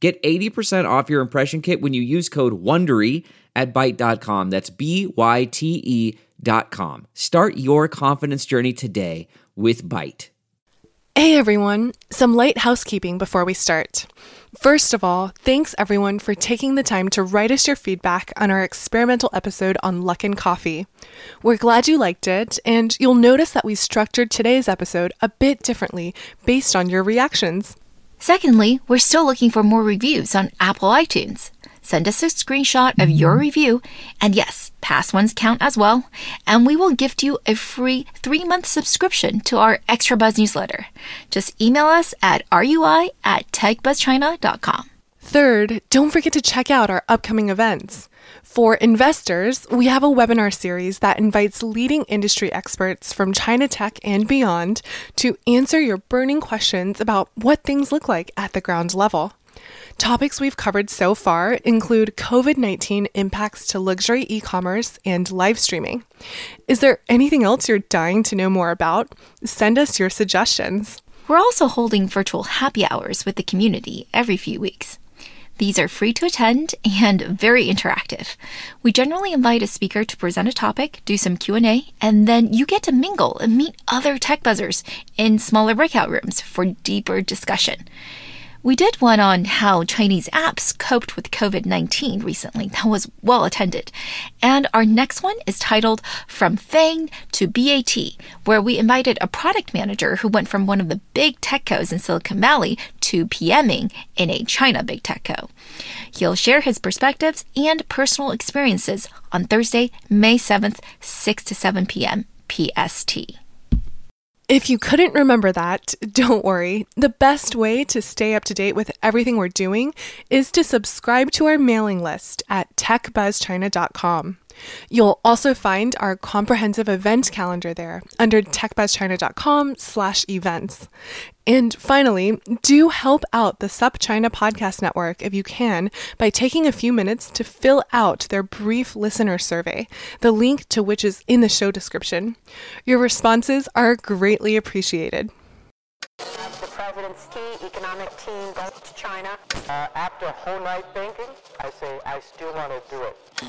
Get 80% off your impression kit when you use code WONDERY at Byte.com. That's B-Y-T-E dot com. Start your confidence journey today with Byte. Hey everyone, some light housekeeping before we start. First of all, thanks everyone for taking the time to write us your feedback on our experimental episode on Luckin Coffee. We're glad you liked it, and you'll notice that we structured today's episode a bit differently based on your reactions. Secondly, we're still looking for more reviews on Apple iTunes. Send us a screenshot of your mm-hmm. review, and yes, past ones count as well, and we will gift you a free three month subscription to our Extra Buzz newsletter. Just email us at rui at techbuzzchina.com. Third, don't forget to check out our upcoming events. For investors, we have a webinar series that invites leading industry experts from China Tech and beyond to answer your burning questions about what things look like at the ground level. Topics we've covered so far include COVID 19 impacts to luxury e commerce and live streaming. Is there anything else you're dying to know more about? Send us your suggestions. We're also holding virtual happy hours with the community every few weeks. These are free to attend and very interactive. We generally invite a speaker to present a topic, do some Q&A, and then you get to mingle and meet other tech buzzers in smaller breakout rooms for deeper discussion. We did one on how Chinese apps coped with COVID 19 recently. That was well attended. And our next one is titled From Fang to BAT, where we invited a product manager who went from one of the big tech co's in Silicon Valley to PMing in a China big tech co. He'll share his perspectives and personal experiences on Thursday, May 7th, 6 to 7 p.m. PST. If you couldn't remember that, don't worry. The best way to stay up to date with everything we're doing is to subscribe to our mailing list at techbuzzchina.com. You'll also find our comprehensive event calendar there under techbuzzchina.com slash events. And finally, do help out the SupChina Podcast Network if you can by taking a few minutes to fill out their brief listener survey, the link to which is in the show description. Your responses are greatly appreciated. The president's key economic team goes to China. Uh, after a whole night thinking, I say I still want to do it. Hi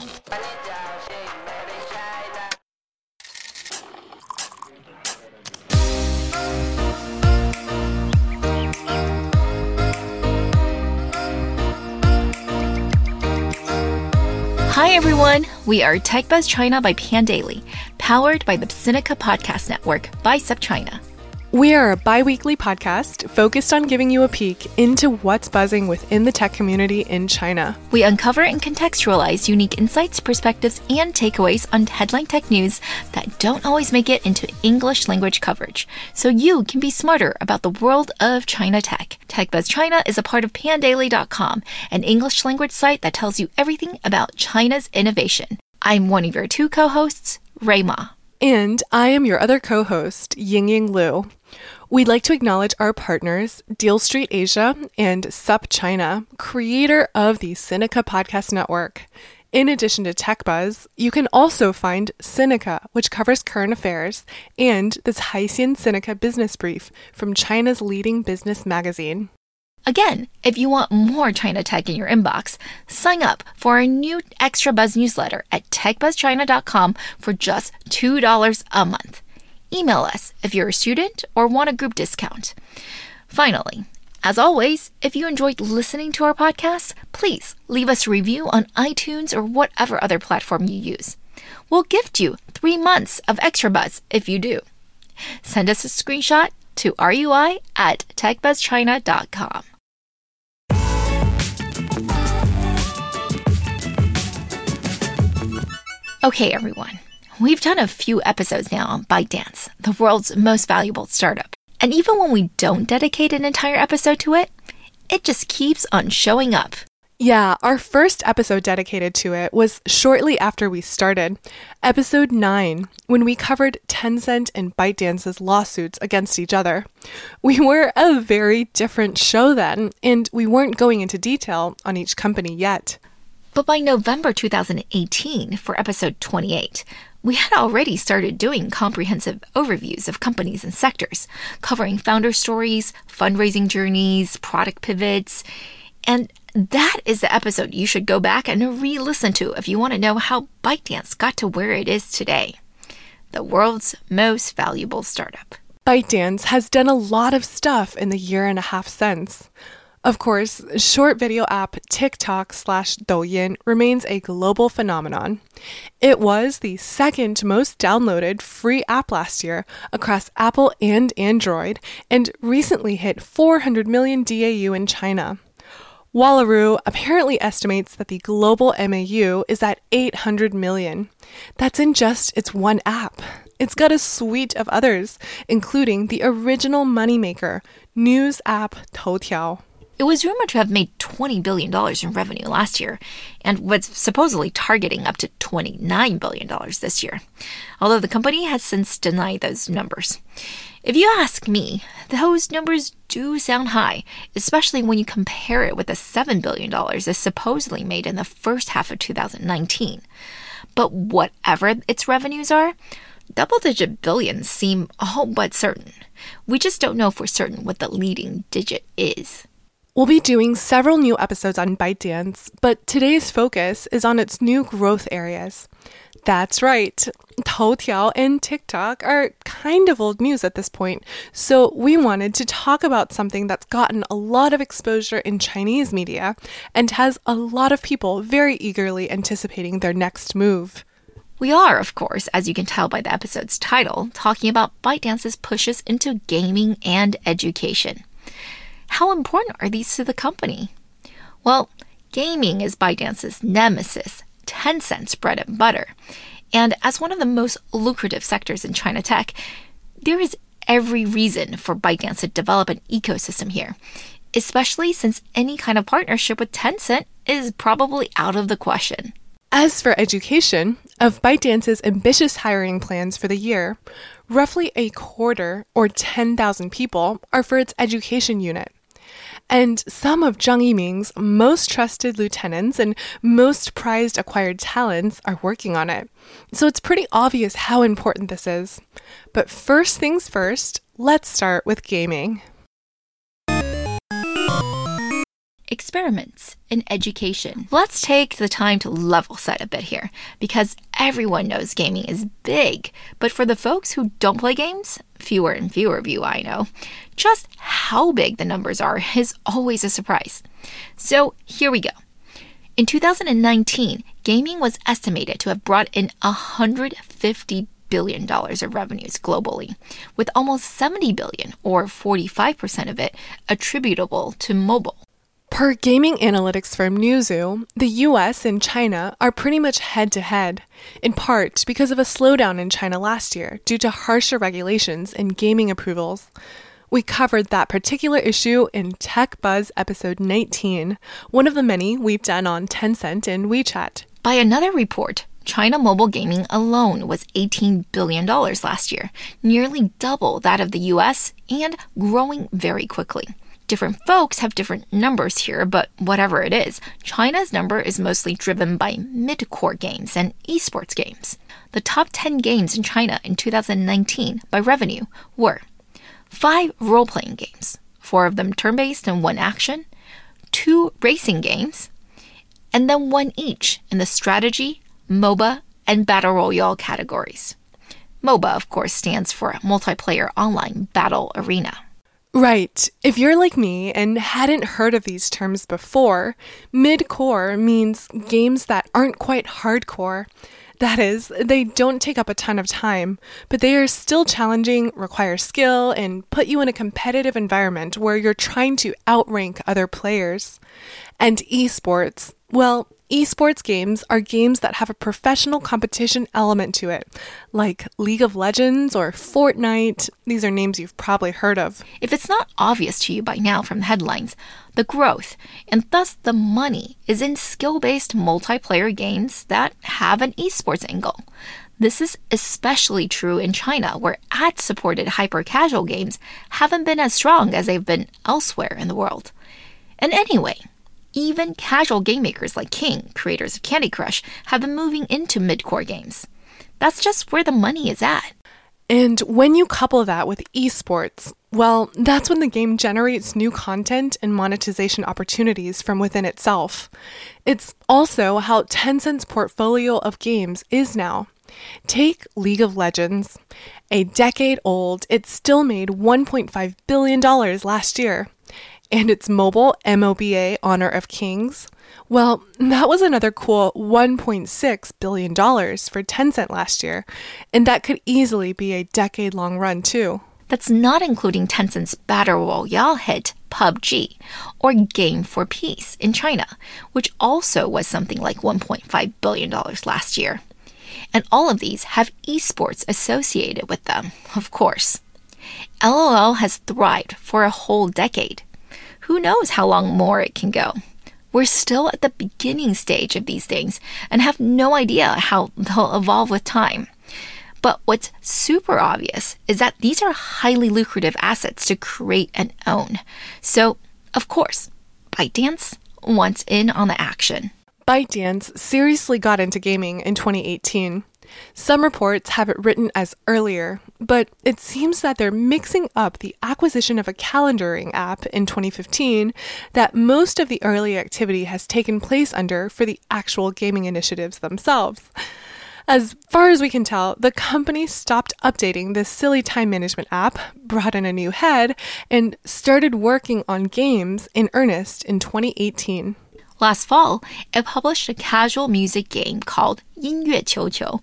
everyone, we are TechBuzz China by Pandaily, powered by the Sinica Podcast Network by SupChina. We are a bi weekly podcast focused on giving you a peek into what's buzzing within the tech community in China. We uncover and contextualize unique insights, perspectives, and takeaways on headline tech news that don't always make it into English language coverage, so you can be smarter about the world of China tech. TechBuzz China is a part of pandaily.com, an English language site that tells you everything about China's innovation. I'm one of your two co hosts, Rui Ma. And I am your other co host, Ying Ying Lu. We'd like to acknowledge our partners, Deal Street Asia and SupChina, creator of the Sinica Podcast Network. In addition to TechBuzz, you can also find Sinica, which covers current affairs, and the Caixin Sinica business brief from China's leading business magazine. Again, if you want more China tech in your inbox, sign up for our new Extra Buzz newsletter at techbuzzchina.com for just $2 a month. Email us if you're a student or want a group discount. Finally, as always, if you enjoyed listening to our podcast, please leave us a review on iTunes or whatever other platform you use. We'll gift you three months of extra buzz if you do. Send us a screenshot to rui at techbuzzchina.com. Okay, everyone. We've done a few episodes now on ByteDance, the world's most valuable startup. And even when we don't dedicate an entire episode to it, it just keeps on showing up. Yeah, our first episode dedicated to it was shortly after we started, episode 9, when we covered Tencent and ByteDance's lawsuits against each other. We were a very different show then, and we weren't going into detail on each company yet. But by November 2018, for episode 28, we had already started doing comprehensive overviews of companies and sectors, covering founder stories, fundraising journeys, product pivots, and that is the episode you should go back and re listen to if you want to know how ByteDance got to where it is today. The world's most valuable startup. ByteDance has done a lot of stuff in the year and a half since. Of course, short video app TikTok slash Douyin remains a global phenomenon. It was the second most downloaded free app last year across Apple and Android and recently hit 400 million DAU in China. Wallaroo apparently estimates that the global MAU is at 800 million. That's in just its one app. It's got a suite of others, including the original moneymaker, news app Toutiao. It was rumored to have made $20 billion in revenue last year and was supposedly targeting up to $29 billion this year, although the company has since denied those numbers. If you ask me, those numbers do sound high, especially when you compare it with the $7 billion it supposedly made in the first half of 2019. But whatever its revenues are, double digit billions seem all but certain. We just don't know for certain what the leading digit is. We'll be doing several new episodes on ByteDance, but today's focus is on its new growth areas. That's right. Toutiao and TikTok are kind of old news at this point, so we wanted to talk about something that's gotten a lot of exposure in Chinese media and has a lot of people very eagerly anticipating their next move. We are, of course, as you can tell by the episode's title, talking about ByteDance's pushes into gaming and education. How important are these to the company? Well, gaming is ByteDance's nemesis, Tencent's bread and butter. And as one of the most lucrative sectors in China tech, there is every reason for ByteDance to develop an ecosystem here, especially since any kind of partnership with Tencent is probably out of the question. As for education, of ByteDance's ambitious hiring plans for the year, roughly a quarter, or 10,000 people, are for its education unit. And some of Zhang Yiming's most trusted lieutenants and most prized acquired talents are working on it. So it's pretty obvious how important this is. But first things first, let's start with gaming. Experiments in education. Let's take the time to level set a bit here because everyone knows gaming is big, but for the folks who don't play games, fewer and fewer of you I know, just how big the numbers are is always a surprise. So here we go. In 2019, gaming was estimated to have brought in 150 billion dollars of revenues globally, with almost 70 billion or 45% of it attributable to mobile. Per gaming analytics firm Newzoo, the US and China are pretty much head to head, in part because of a slowdown in China last year due to harsher regulations and gaming approvals. We covered that particular issue in Tech Buzz episode 19, one of the many we've done on Tencent and WeChat. By another report, China mobile gaming alone was $18 billion last year, nearly double that of the US and growing very quickly different folks have different numbers here, but whatever it is, China's number is mostly driven by mid core games and esports games. The top 10 games in China in 2019 by revenue were five role playing games, four of them turn based and one action, two racing games, and then one each in the strategy, MOBA, and Battle Royale categories. MOBA, of course, stands for Multiplayer Online Battle Arena. Right. If you're like me and hadn't heard of these terms before, mid core means games that aren't quite hardcore. That is, they don't take up a ton of time, but they are still challenging, require skill, and put you in a competitive environment where you're trying to outrank other players. And esports, well, Esports games are games that have a professional competition element to it, like League of Legends or Fortnite. These are names you've probably heard of. If it's not obvious to you by now from the headlines, the growth and thus the money is in skill based multiplayer games that have an esports angle. This is especially true in China, where ad supported hyper casual games haven't been as strong as they've been elsewhere in the world. And anyway, even casual game makers like King, creators of Candy Crush, have been moving into mid core games. That's just where the money is at. And when you couple that with esports, well, that's when the game generates new content and monetization opportunities from within itself. It's also how Tencent's portfolio of games is now. Take League of Legends. A decade old, it still made $1.5 billion last year and its mobile MOBA Honor of Kings, well, that was another cool $1.6 billion for Tencent last year, and that could easily be a decade long run, too. That's not including Tencent's Battle Royale hit PUBG or Game for Peace in China, which also was something like $1.5 billion last year. And all of these have esports associated with them, of course. LOL has thrived for a whole decade who knows how long more it can go? We're still at the beginning stage of these things and have no idea how they'll evolve with time. But what's super obvious is that these are highly lucrative assets to create and own. So, of course, ByteDance wants in on the action. ByteDance seriously got into gaming in 2018. Some reports have it written as earlier, but it seems that they're mixing up the acquisition of a calendaring app in 2015 that most of the early activity has taken place under for the actual gaming initiatives themselves. As far as we can tell, the company stopped updating this silly time management app, brought in a new head, and started working on games in earnest in 2018. Last fall, it published a casual music game called 音乐球球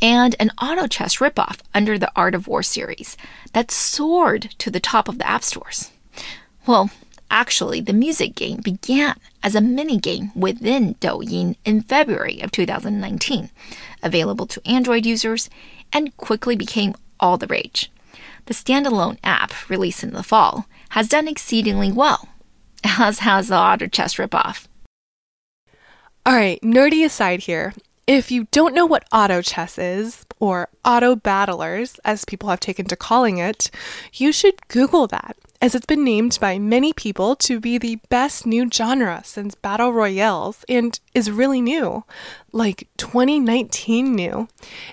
and an auto chess ripoff under the Art of War series that soared to the top of the app stores. Well, actually, the music game began as a mini game within Douyin in February of 2019, available to Android users, and quickly became all the rage. The standalone app, released in the fall, has done exceedingly well, as has the auto chess ripoff. All right, nerdy aside here. If you don't know what auto chess is, or auto battlers, as people have taken to calling it, you should Google that as it's been named by many people to be the best new genre since battle royales and is really new, like 2019 new.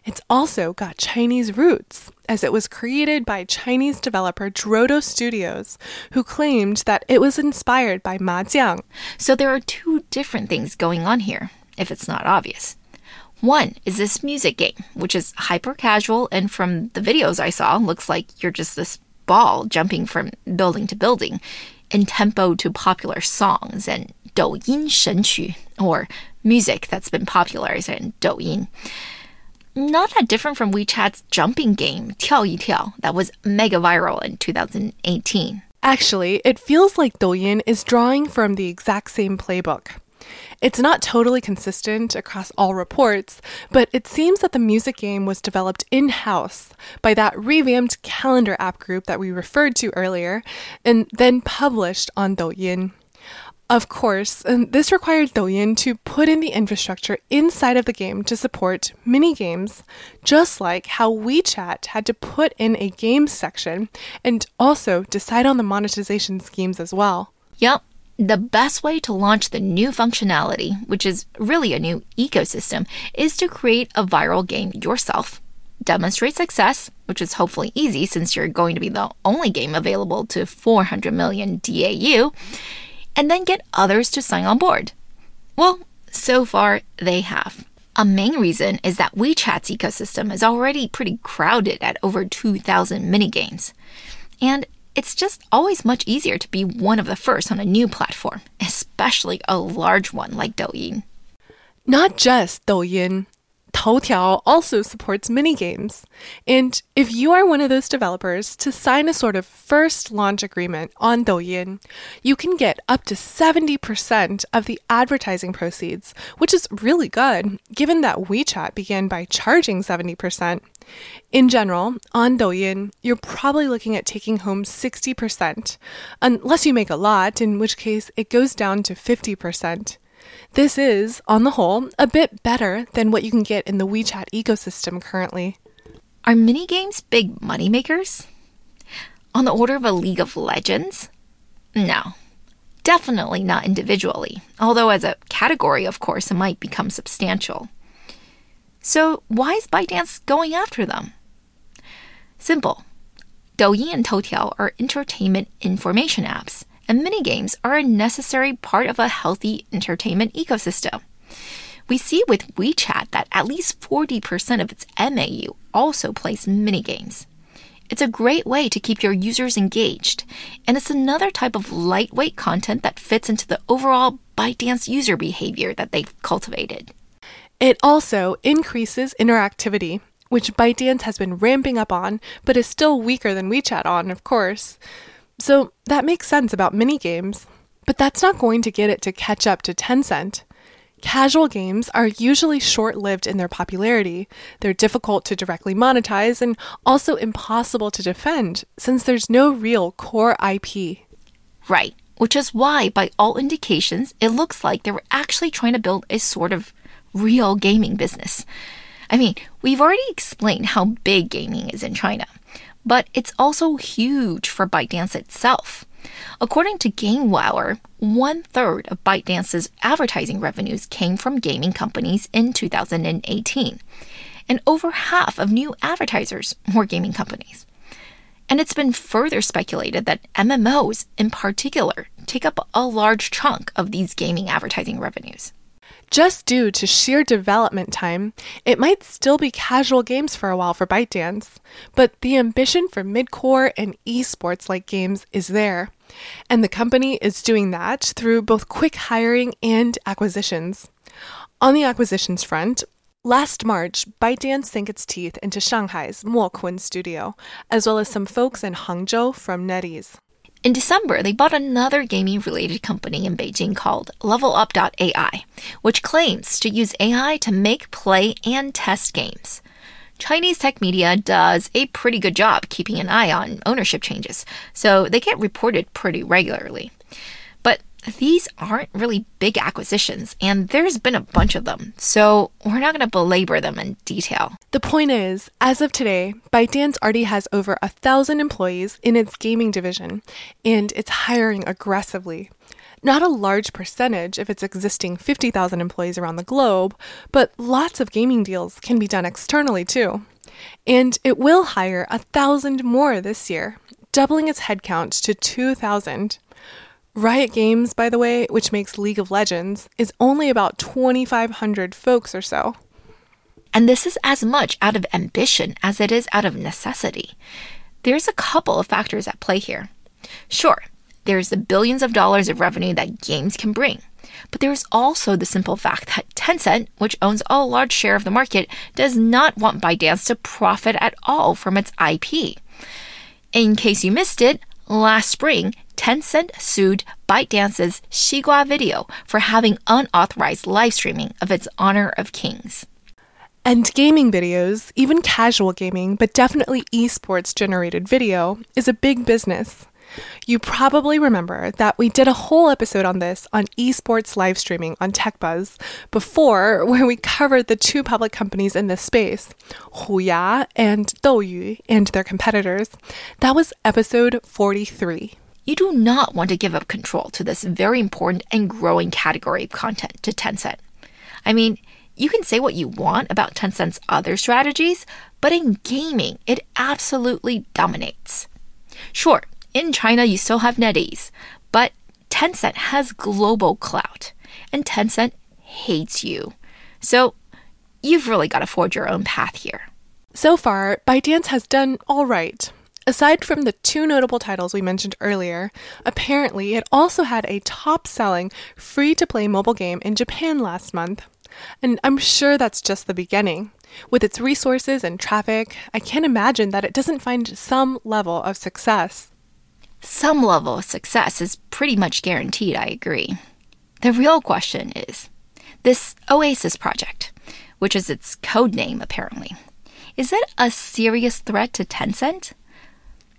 It's also got Chinese roots, as it was created by Chinese developer Drodo Studios, who claimed that it was inspired by Ma Mahjong. So there are two different things going on here, if it's not obvious. One is this music game, which is hyper casual, and from the videos I saw, looks like you're just this ball jumping from building to building in tempo to popular songs and Douyin Shenqu, or music that's been popularized in Douyin. Not that different from WeChat's jumping game, Tiao Yi Tiao, that was mega viral in 2018. Actually, it feels like Douyin is drawing from the exact same playbook. It's not totally consistent across all reports, but it seems that the music game was developed in house by that revamped calendar app group that we referred to earlier, and then published on Douyin. Of course, this required Douyin to put in the infrastructure inside of the game to support mini games, just like how WeChat had to put in a games section and also decide on the monetization schemes as well. Yep, the best way to launch the new functionality, which is really a new ecosystem, is to create a viral game yourself, demonstrate success, which is hopefully easy since you're going to be the only game available to 400 million DAU, and then get others to sign on board. Well, so far they have. A main reason is that WeChat's ecosystem is already pretty crowded at over 2,000 minigames. And it's just always much easier to be one of the first on a new platform, especially a large one like Douyin. Not just Douyin. Toutiao also supports minigames. And if you are one of those developers to sign a sort of first launch agreement on Douyin, you can get up to 70% of the advertising proceeds, which is really good given that WeChat began by charging 70%. In general, on Douyin, you're probably looking at taking home 60%, unless you make a lot, in which case it goes down to 50%. This is, on the whole, a bit better than what you can get in the WeChat ecosystem currently. Are minigames big moneymakers? On the order of a League of Legends? No. Definitely not individually, although as a category, of course, it might become substantial. So, why is ByteDance going after them? Simple. Douyin and Toutiao are entertainment information apps, and mini games are a necessary part of a healthy entertainment ecosystem. We see with WeChat that at least 40% of its MAU also plays mini games. It's a great way to keep your users engaged, and it's another type of lightweight content that fits into the overall ByteDance user behavior that they've cultivated. It also increases interactivity, which ByteDance has been ramping up on, but is still weaker than WeChat on, of course. So that makes sense about mini games. But that's not going to get it to catch up to Tencent. Casual games are usually short lived in their popularity. They're difficult to directly monetize and also impossible to defend since there's no real core IP. Right, which is why, by all indications, it looks like they were actually trying to build a sort of real gaming business. I mean, we've already explained how big gaming is in China, but it's also huge for ByteDance itself. According to GameWower, one third of ByteDance's advertising revenues came from gaming companies in 2018, and over half of new advertisers were gaming companies. And it's been further speculated that MMOs, in particular, take up a large chunk of these gaming advertising revenues. Just due to sheer development time, it might still be casual games for a while for ByteDance, but the ambition for mid-core and esports like games is there. And the company is doing that through both quick hiring and acquisitions. On the acquisitions front, Last March, ByteDance sank its teeth into Shanghai's Mokun studio, as well as some folks in Hangzhou from NetEase. In December, they bought another gaming related company in Beijing called LevelUp.ai, which claims to use AI to make, play, and test games. Chinese tech media does a pretty good job keeping an eye on ownership changes, so they get reported pretty regularly. These aren't really big acquisitions, and there's been a bunch of them, so we're not going to belabor them in detail. The point is, as of today, ByteDance already has over a thousand employees in its gaming division, and it's hiring aggressively. Not a large percentage of its existing 50,000 employees around the globe, but lots of gaming deals can be done externally too. And it will hire a thousand more this year, doubling its headcount to 2,000. Riot Games, by the way, which makes League of Legends, is only about 2,500 folks or so. And this is as much out of ambition as it is out of necessity. There's a couple of factors at play here. Sure, there's the billions of dollars of revenue that games can bring. But there's also the simple fact that Tencent, which owns a large share of the market, does not want ByteDance to profit at all from its IP. In case you missed it, last spring, Tencent sued ByteDance's Xigua Video for having unauthorized live streaming of its Honor of Kings. And gaming videos, even casual gaming, but definitely esports generated video, is a big business. You probably remember that we did a whole episode on this on esports live streaming on TechBuzz before, where we covered the two public companies in this space, Huya and Douyu, and their competitors. That was episode 43. You do not want to give up control to this very important and growing category of content to Tencent. I mean, you can say what you want about Tencent's other strategies, but in gaming, it absolutely dominates. Sure, in China, you still have NetEase, but Tencent has global clout, and Tencent hates you. So you've really got to forge your own path here. So far, ByteDance has done all right. Aside from the two notable titles we mentioned earlier, apparently it also had a top selling free to play mobile game in Japan last month. And I'm sure that's just the beginning. With its resources and traffic, I can't imagine that it doesn't find some level of success. Some level of success is pretty much guaranteed, I agree. The real question is this Oasis project, which is its code name apparently, is it a serious threat to Tencent?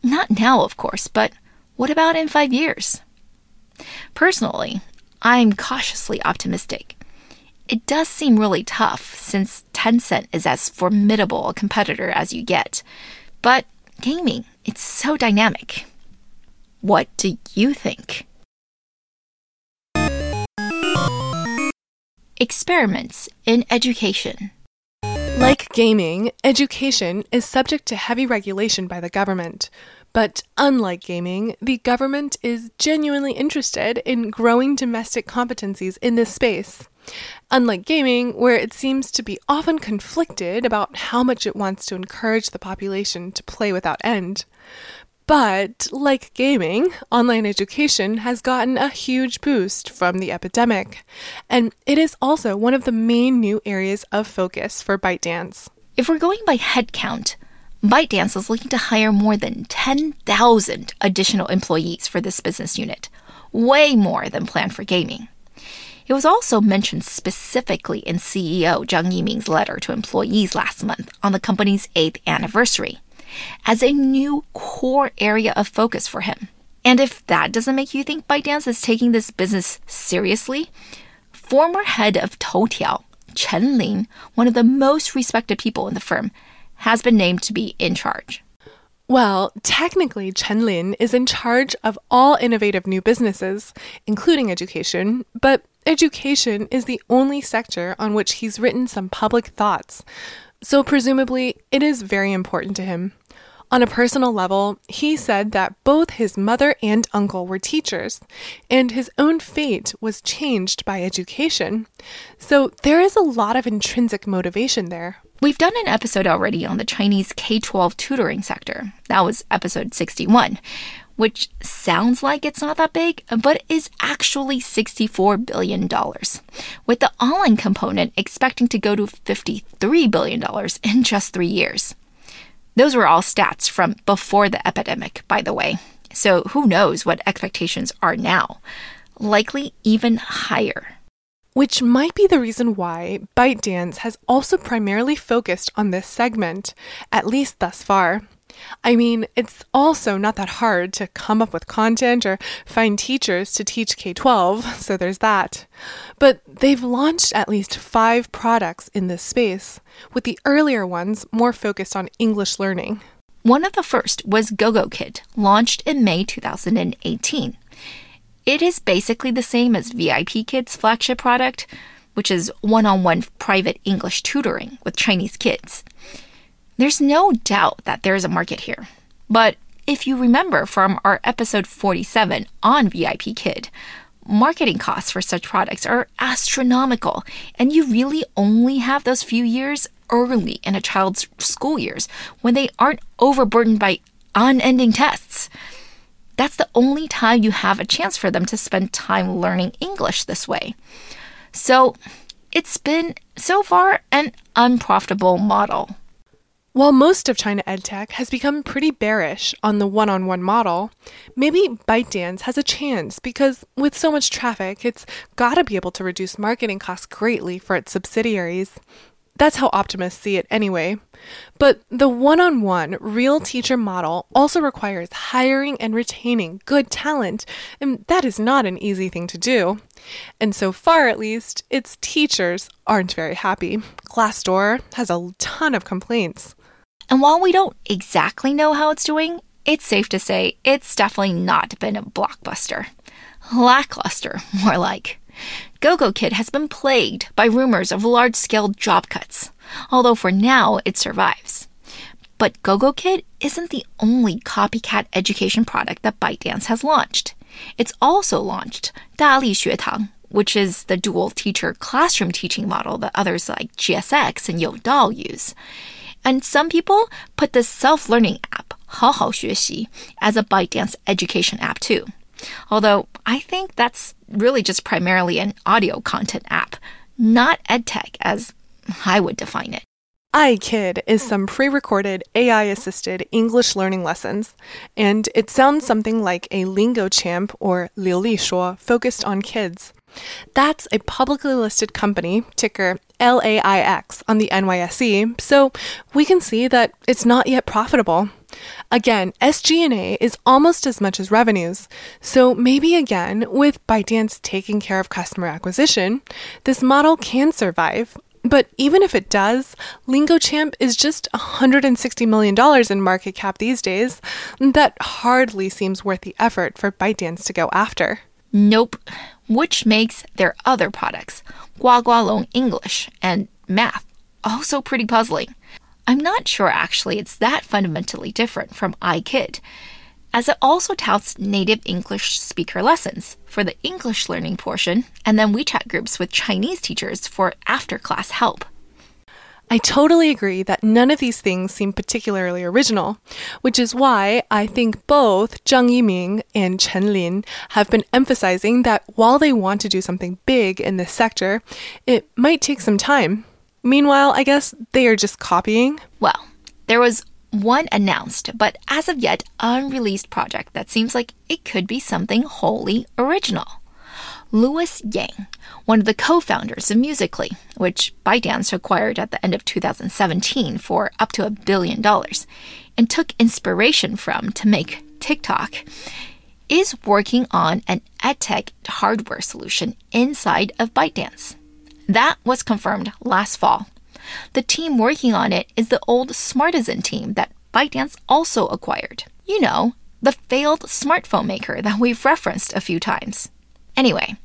Not now, of course, but what about in five years? Personally, I'm cautiously optimistic. It does seem really tough since Tencent is as formidable a competitor as you get. But gaming, it's so dynamic. What do you think? Experiments in education. Like gaming, education is subject to heavy regulation by the government. But unlike gaming, the government is genuinely interested in growing domestic competencies in this space. Unlike gaming, where it seems to be often conflicted about how much it wants to encourage the population to play without end. But, like gaming, online education has gotten a huge boost from the epidemic, and it is also one of the main new areas of focus for ByteDance. If we're going by headcount, ByteDance is looking to hire more than 10,000 additional employees for this business unit, way more than planned for gaming. It was also mentioned specifically in CEO Zhang Yiming's letter to employees last month on the company's eighth anniversary as a new core area of focus for him. And if that doesn't make you think ByteDance is taking this business seriously, former head of Toutiao, Chen Lin, one of the most respected people in the firm, has been named to be in charge. Well, technically, Chen Lin is in charge of all innovative new businesses, including education, but education is the only sector on which he's written some public thoughts. So, presumably, it is very important to him. On a personal level, he said that both his mother and uncle were teachers, and his own fate was changed by education. So there is a lot of intrinsic motivation there. We've done an episode already on the Chinese K 12 tutoring sector. That was episode 61, which sounds like it's not that big, but is actually $64 billion, with the online component expecting to go to $53 billion in just three years. Those were all stats from before the epidemic, by the way. So who knows what expectations are now? Likely even higher. Which might be the reason why ByteDance has also primarily focused on this segment, at least thus far. I mean, it's also not that hard to come up with content or find teachers to teach K 12, so there's that. But they've launched at least five products in this space, with the earlier ones more focused on English learning. One of the first was GoGoKid, launched in May 2018. It is basically the same as VIP Kids' flagship product, which is one on one private English tutoring with Chinese kids. There's no doubt that there is a market here. But if you remember from our episode 47 on VIP Kid, marketing costs for such products are astronomical, and you really only have those few years early in a child's school years when they aren't overburdened by unending tests. That's the only time you have a chance for them to spend time learning English this way. So, it's been so far an unprofitable model. While most of China EdTech has become pretty bearish on the one on one model, maybe ByteDance has a chance because with so much traffic, it's got to be able to reduce marketing costs greatly for its subsidiaries. That's how optimists see it anyway. But the one on one real teacher model also requires hiring and retaining good talent, and that is not an easy thing to do. And so far, at least, its teachers aren't very happy. Glassdoor has a ton of complaints. And while we don't exactly know how it's doing, it's safe to say it's definitely not been a blockbuster. Lackluster, more like. GoGo Kid has been plagued by rumors of large scale job cuts, although for now it survives. But GoGo Kid isn't the only copycat education product that ByteDance has launched. It's also launched Dali Xuetang, which is the dual teacher classroom teaching model that others like GSX and Youdao use. And some people put this self learning app, 好好学习, as a ByteDance education app too. Although I think that's really just primarily an audio content app, not edtech as I would define it. iKid is some pre recorded AI assisted English learning lessons, and it sounds something like a Lingo Champ or Liu Li Shuo focused on kids. That's a publicly listed company, ticker LAIX, on the NYSE, so we can see that it's not yet profitable. Again, SG&A is almost as much as revenues. So maybe again, with ByteDance taking care of customer acquisition, this model can survive. But even if it does, LingoChamp is just $160 million in market cap these days. That hardly seems worth the effort for ByteDance to go after. Nope. Which makes their other products, Guagualong English and Math, also pretty puzzling. I'm not sure actually it's that fundamentally different from iKid, as it also touts native English speaker lessons for the English learning portion and then WeChat groups with Chinese teachers for after class help. I totally agree that none of these things seem particularly original, which is why I think both Zhang Yiming and Chen Lin have been emphasizing that while they want to do something big in this sector, it might take some time. Meanwhile, I guess they are just copying. Well, there was one announced, but as of yet unreleased project that seems like it could be something wholly original. Louis Yang, one of the co founders of Musical.ly, which ByteDance acquired at the end of 2017 for up to a billion dollars, and took inspiration from to make TikTok, is working on an edtech hardware solution inside of ByteDance. That was confirmed last fall. The team working on it is the old Smartisan team that ByteDance also acquired. You know, the failed smartphone maker that we've referenced a few times. Anyway,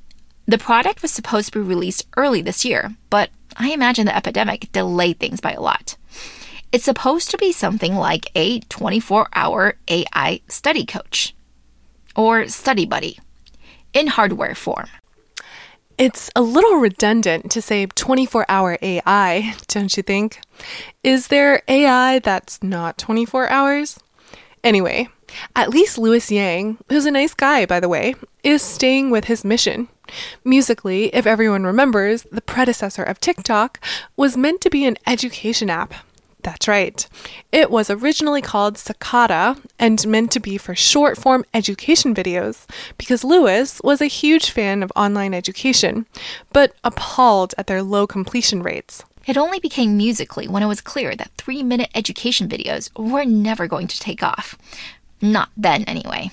the product was supposed to be released early this year, but I imagine the epidemic delayed things by a lot. It's supposed to be something like a 24 hour AI study coach or study buddy in hardware form. It's a little redundant to say 24 hour AI, don't you think? Is there AI that's not 24 hours? Anyway, at least Louis Yang, who's a nice guy, by the way, is staying with his mission. Musical.ly, if everyone remembers, the predecessor of TikTok, was meant to be an education app that's right. It was originally called Cicada and meant to be for short form education videos because Louis was a huge fan of online education, but appalled at their low completion rates. It only became Musical.ly when it was clear that three minute education videos were never going to take off. Not then, anyway.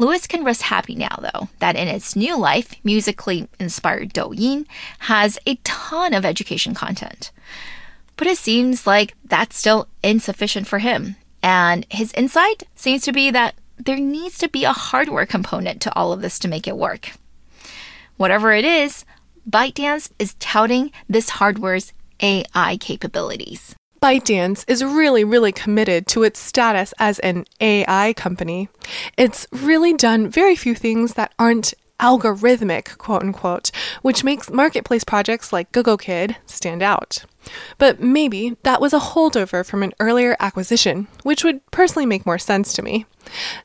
Louis can rest happy now, though, that in its new life, Musical.ly inspired Douyin has a ton of education content. But it seems like that's still insufficient for him. And his insight seems to be that there needs to be a hardware component to all of this to make it work. Whatever it is, ByteDance is touting this hardware's AI capabilities. ByteDance is really, really committed to its status as an AI company. It's really done very few things that aren't algorithmic, quote unquote, which makes marketplace projects like GoGoKid stand out. But maybe that was a holdover from an earlier acquisition, which would personally make more sense to me.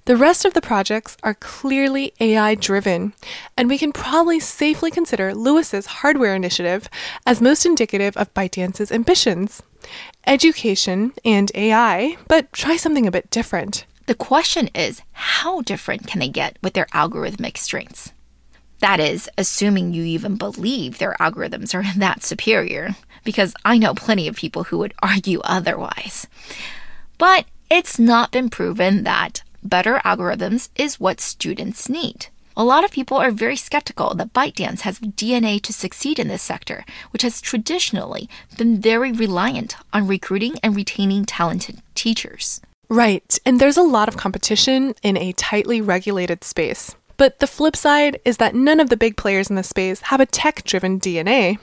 The rest of the projects are clearly AI driven, and we can probably safely consider Louis's hardware initiative as most indicative of ByteDance's ambitions. Education and AI, but try something a bit different. The question is how different can they get with their algorithmic strengths? That is, assuming you even believe their algorithms are that superior, because I know plenty of people who would argue otherwise. But it's not been proven that better algorithms is what students need. A lot of people are very skeptical that ByteDance has the DNA to succeed in this sector, which has traditionally been very reliant on recruiting and retaining talented teachers. Right, and there's a lot of competition in a tightly regulated space. But the flip side is that none of the big players in the space have a tech driven DNA.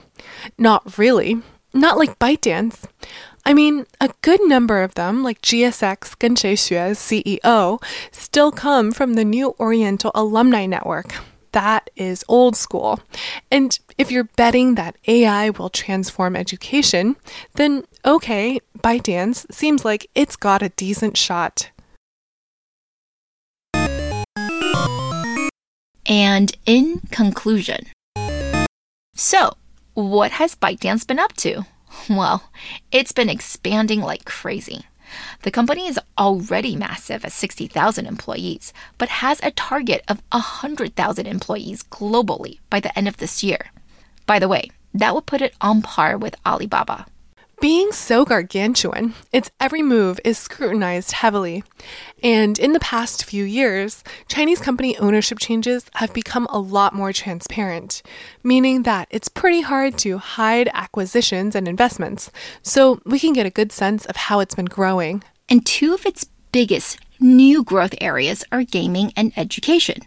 Not really. Not like ByteDance. I mean, a good number of them, like GSX Genshuixue's CEO, still come from the New Oriental Alumni Network. That is old school. And if you're betting that AI will transform education, then okay, ByteDance seems like it's got a decent shot. And in conclusion, so What has ByteDance been up to? Well, it's been expanding like crazy. The company is already massive at 60,000 employees, but has a target of 100,000 employees globally by the end of this year. By the way, that would put it on par with Alibaba. Being so gargantuan, its every move is scrutinized heavily. And in the past few years, Chinese company ownership changes have become a lot more transparent, meaning that it's pretty hard to hide acquisitions and investments, so we can get a good sense of how it's been growing. And two of its biggest new growth areas are gaming and education.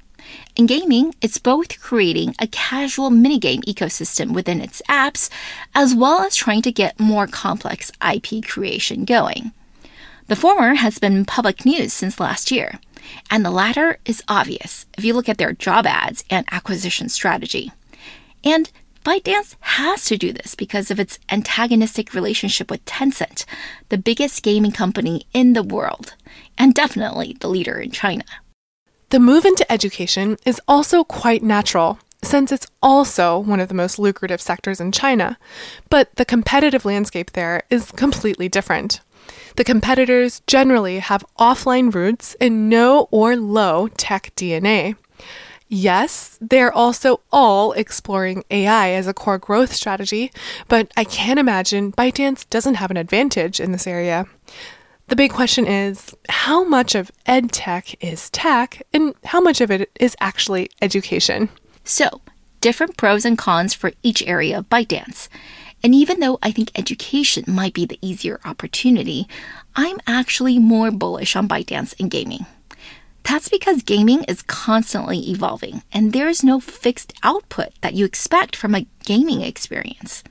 In gaming, it's both creating a casual minigame ecosystem within its apps, as well as trying to get more complex IP creation going. The former has been public news since last year, and the latter is obvious if you look at their job ads and acquisition strategy. And ByteDance has to do this because of its antagonistic relationship with Tencent, the biggest gaming company in the world, and definitely the leader in China. The move into education is also quite natural, since it's also one of the most lucrative sectors in China. But the competitive landscape there is completely different. The competitors generally have offline roots and no or low tech DNA. Yes, they're also all exploring AI as a core growth strategy, but I can't imagine ByteDance doesn't have an advantage in this area. The big question is how much of ed tech is tech and how much of it is actually education? So, different pros and cons for each area of ByteDance. And even though I think education might be the easier opportunity, I'm actually more bullish on ByteDance and gaming. That's because gaming is constantly evolving, and there is no fixed output that you expect from a gaming experience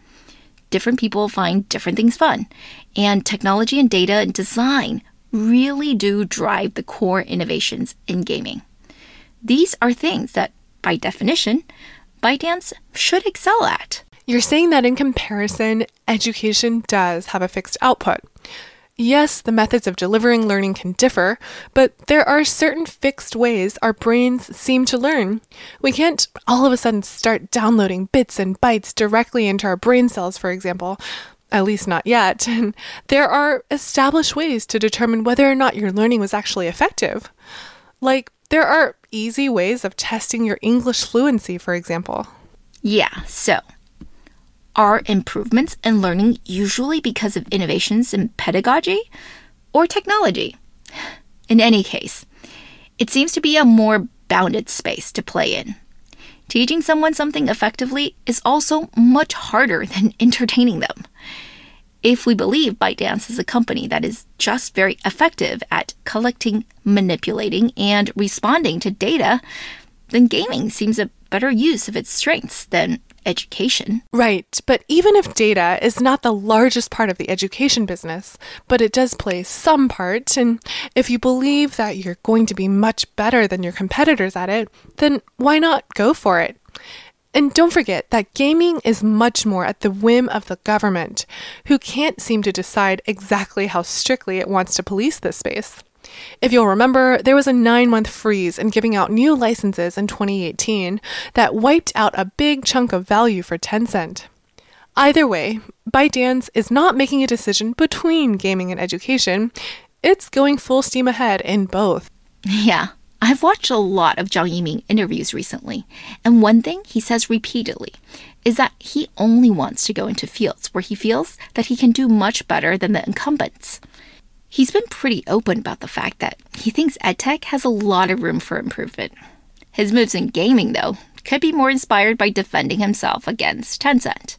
different people find different things fun. And technology and data and design really do drive the core innovations in gaming. These are things that, by definition, ByteDance should excel at. You're saying that in comparison, education does have a fixed output. Yes, the methods of delivering learning can differ, but there are certain fixed ways our brains seem to learn. We can't all of a sudden start downloading bits and bytes directly into our brain cells, for example. At least not yet. And there are established ways to determine whether or not your learning was actually effective. Like, there are easy ways of testing your English fluency, for example. Yeah, so are improvements in learning usually because of innovations in pedagogy or technology? In any case, it seems to be a more bounded space to play in. Teaching someone something effectively is also much harder than entertaining them. If we believe ByteDance is a company that is just very effective at collecting, manipulating, and responding to data, then gaming seems a better use of its strengths than education. Right, but even if data is not the largest part of the education business, but it does play some part, and if you believe that you're going to be much better than your competitors at it, then why not go for it? And don't forget that gaming is much more at the whim of the government, who can't seem to decide exactly how strictly it wants to police this space. If you'll remember, there was a nine month freeze in giving out new licenses in 2018 that wiped out a big chunk of value for Tencent. Either way, ByteDance is not making a decision between gaming and education. It's going full steam ahead in both. Yeah, I've watched a lot of Zhang Yiming interviews recently, and one thing he says repeatedly is that he only wants to go into fields where he feels that he can do much better than the incumbents. He's been pretty open about the fact that he thinks EdTech has a lot of room for improvement. His moves in gaming, though, could be more inspired by defending himself against Tencent.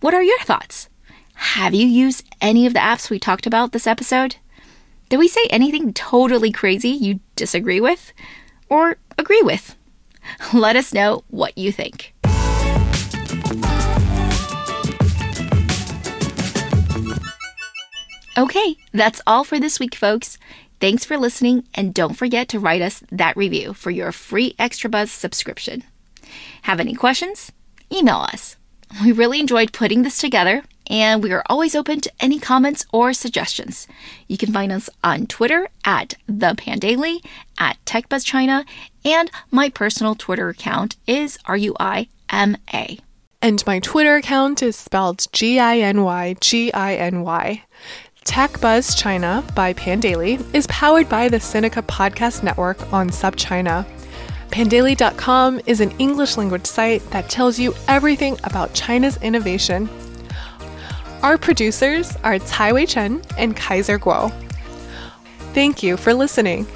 What are your thoughts? Have you used any of the apps we talked about this episode? Did we say anything totally crazy you disagree with or agree with? Let us know what you think. Okay, that's all for this week, folks. Thanks for listening, and don't forget to write us that review for your free Extra Buzz subscription. Have any questions? Email us. We really enjoyed putting this together, and we are always open to any comments or suggestions. You can find us on Twitter at the Pandaily, at TechBuzzChina, and my personal Twitter account is RUIMA. And my Twitter account is spelled G I N Y G I N Y. Tech Buzz China by Pandaily is powered by the Sinica Podcast Network on SupChina. Pandaily.com is an English language site that tells you everything about China's innovation. Our producers are Wei Chen and Kaiser Kuo. Thank you for listening.